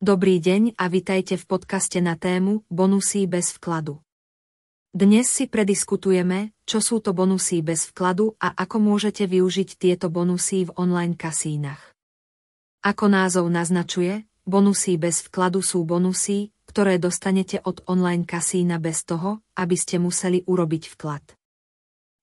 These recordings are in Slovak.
Dobrý deň a vitajte v podcaste na tému Bonusy bez vkladu. Dnes si prediskutujeme, čo sú to bonusy bez vkladu a ako môžete využiť tieto bonusy v online kasínach. Ako názov naznačuje, bonusy bez vkladu sú bonusy, ktoré dostanete od online kasína bez toho, aby ste museli urobiť vklad.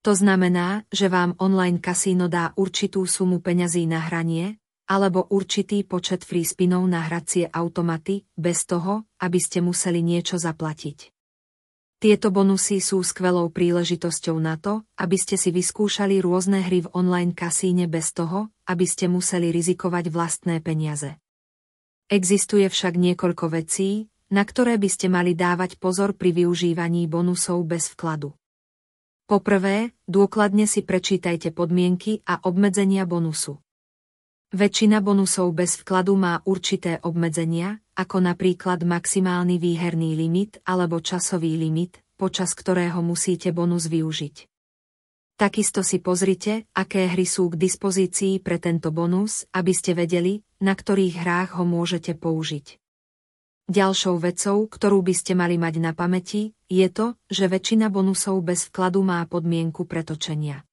To znamená, že vám online kasíno dá určitú sumu peňazí na hranie, alebo určitý počet free spinov na hracie automaty, bez toho, aby ste museli niečo zaplatiť. Tieto bonusy sú skvelou príležitosťou na to, aby ste si vyskúšali rôzne hry v online kasíne bez toho, aby ste museli rizikovať vlastné peniaze. Existuje však niekoľko vecí, na ktoré by ste mali dávať pozor pri využívaní bonusov bez vkladu. Poprvé, dôkladne si prečítajte podmienky a obmedzenia bonusu. Väčšina bonusov bez vkladu má určité obmedzenia, ako napríklad maximálny výherný limit alebo časový limit, počas ktorého musíte bonus využiť. Takisto si pozrite, aké hry sú k dispozícii pre tento bonus, aby ste vedeli, na ktorých hrách ho môžete použiť. Ďalšou vecou, ktorú by ste mali mať na pamäti, je to, že väčšina bonusov bez vkladu má podmienku pretočenia.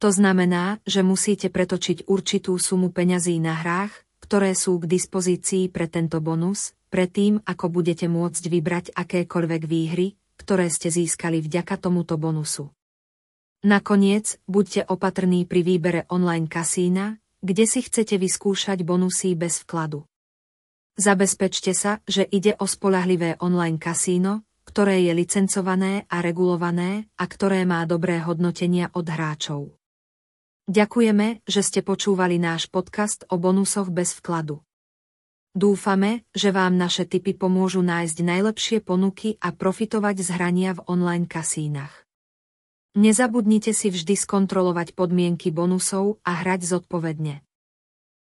To znamená, že musíte pretočiť určitú sumu peňazí na hrách, ktoré sú k dispozícii pre tento bonus, predtým ako budete môcť vybrať akékoľvek výhry, ktoré ste získali vďaka tomuto bonusu. Nakoniec, buďte opatrní pri výbere online kasína, kde si chcete vyskúšať bonusy bez vkladu. Zabezpečte sa, že ide o spolahlivé online kasíno, ktoré je licencované a regulované a ktoré má dobré hodnotenia od hráčov. Ďakujeme, že ste počúvali náš podcast o bonusoch bez vkladu. Dúfame, že vám naše tipy pomôžu nájsť najlepšie ponuky a profitovať z hrania v online kasínach. Nezabudnite si vždy skontrolovať podmienky bonusov a hrať zodpovedne.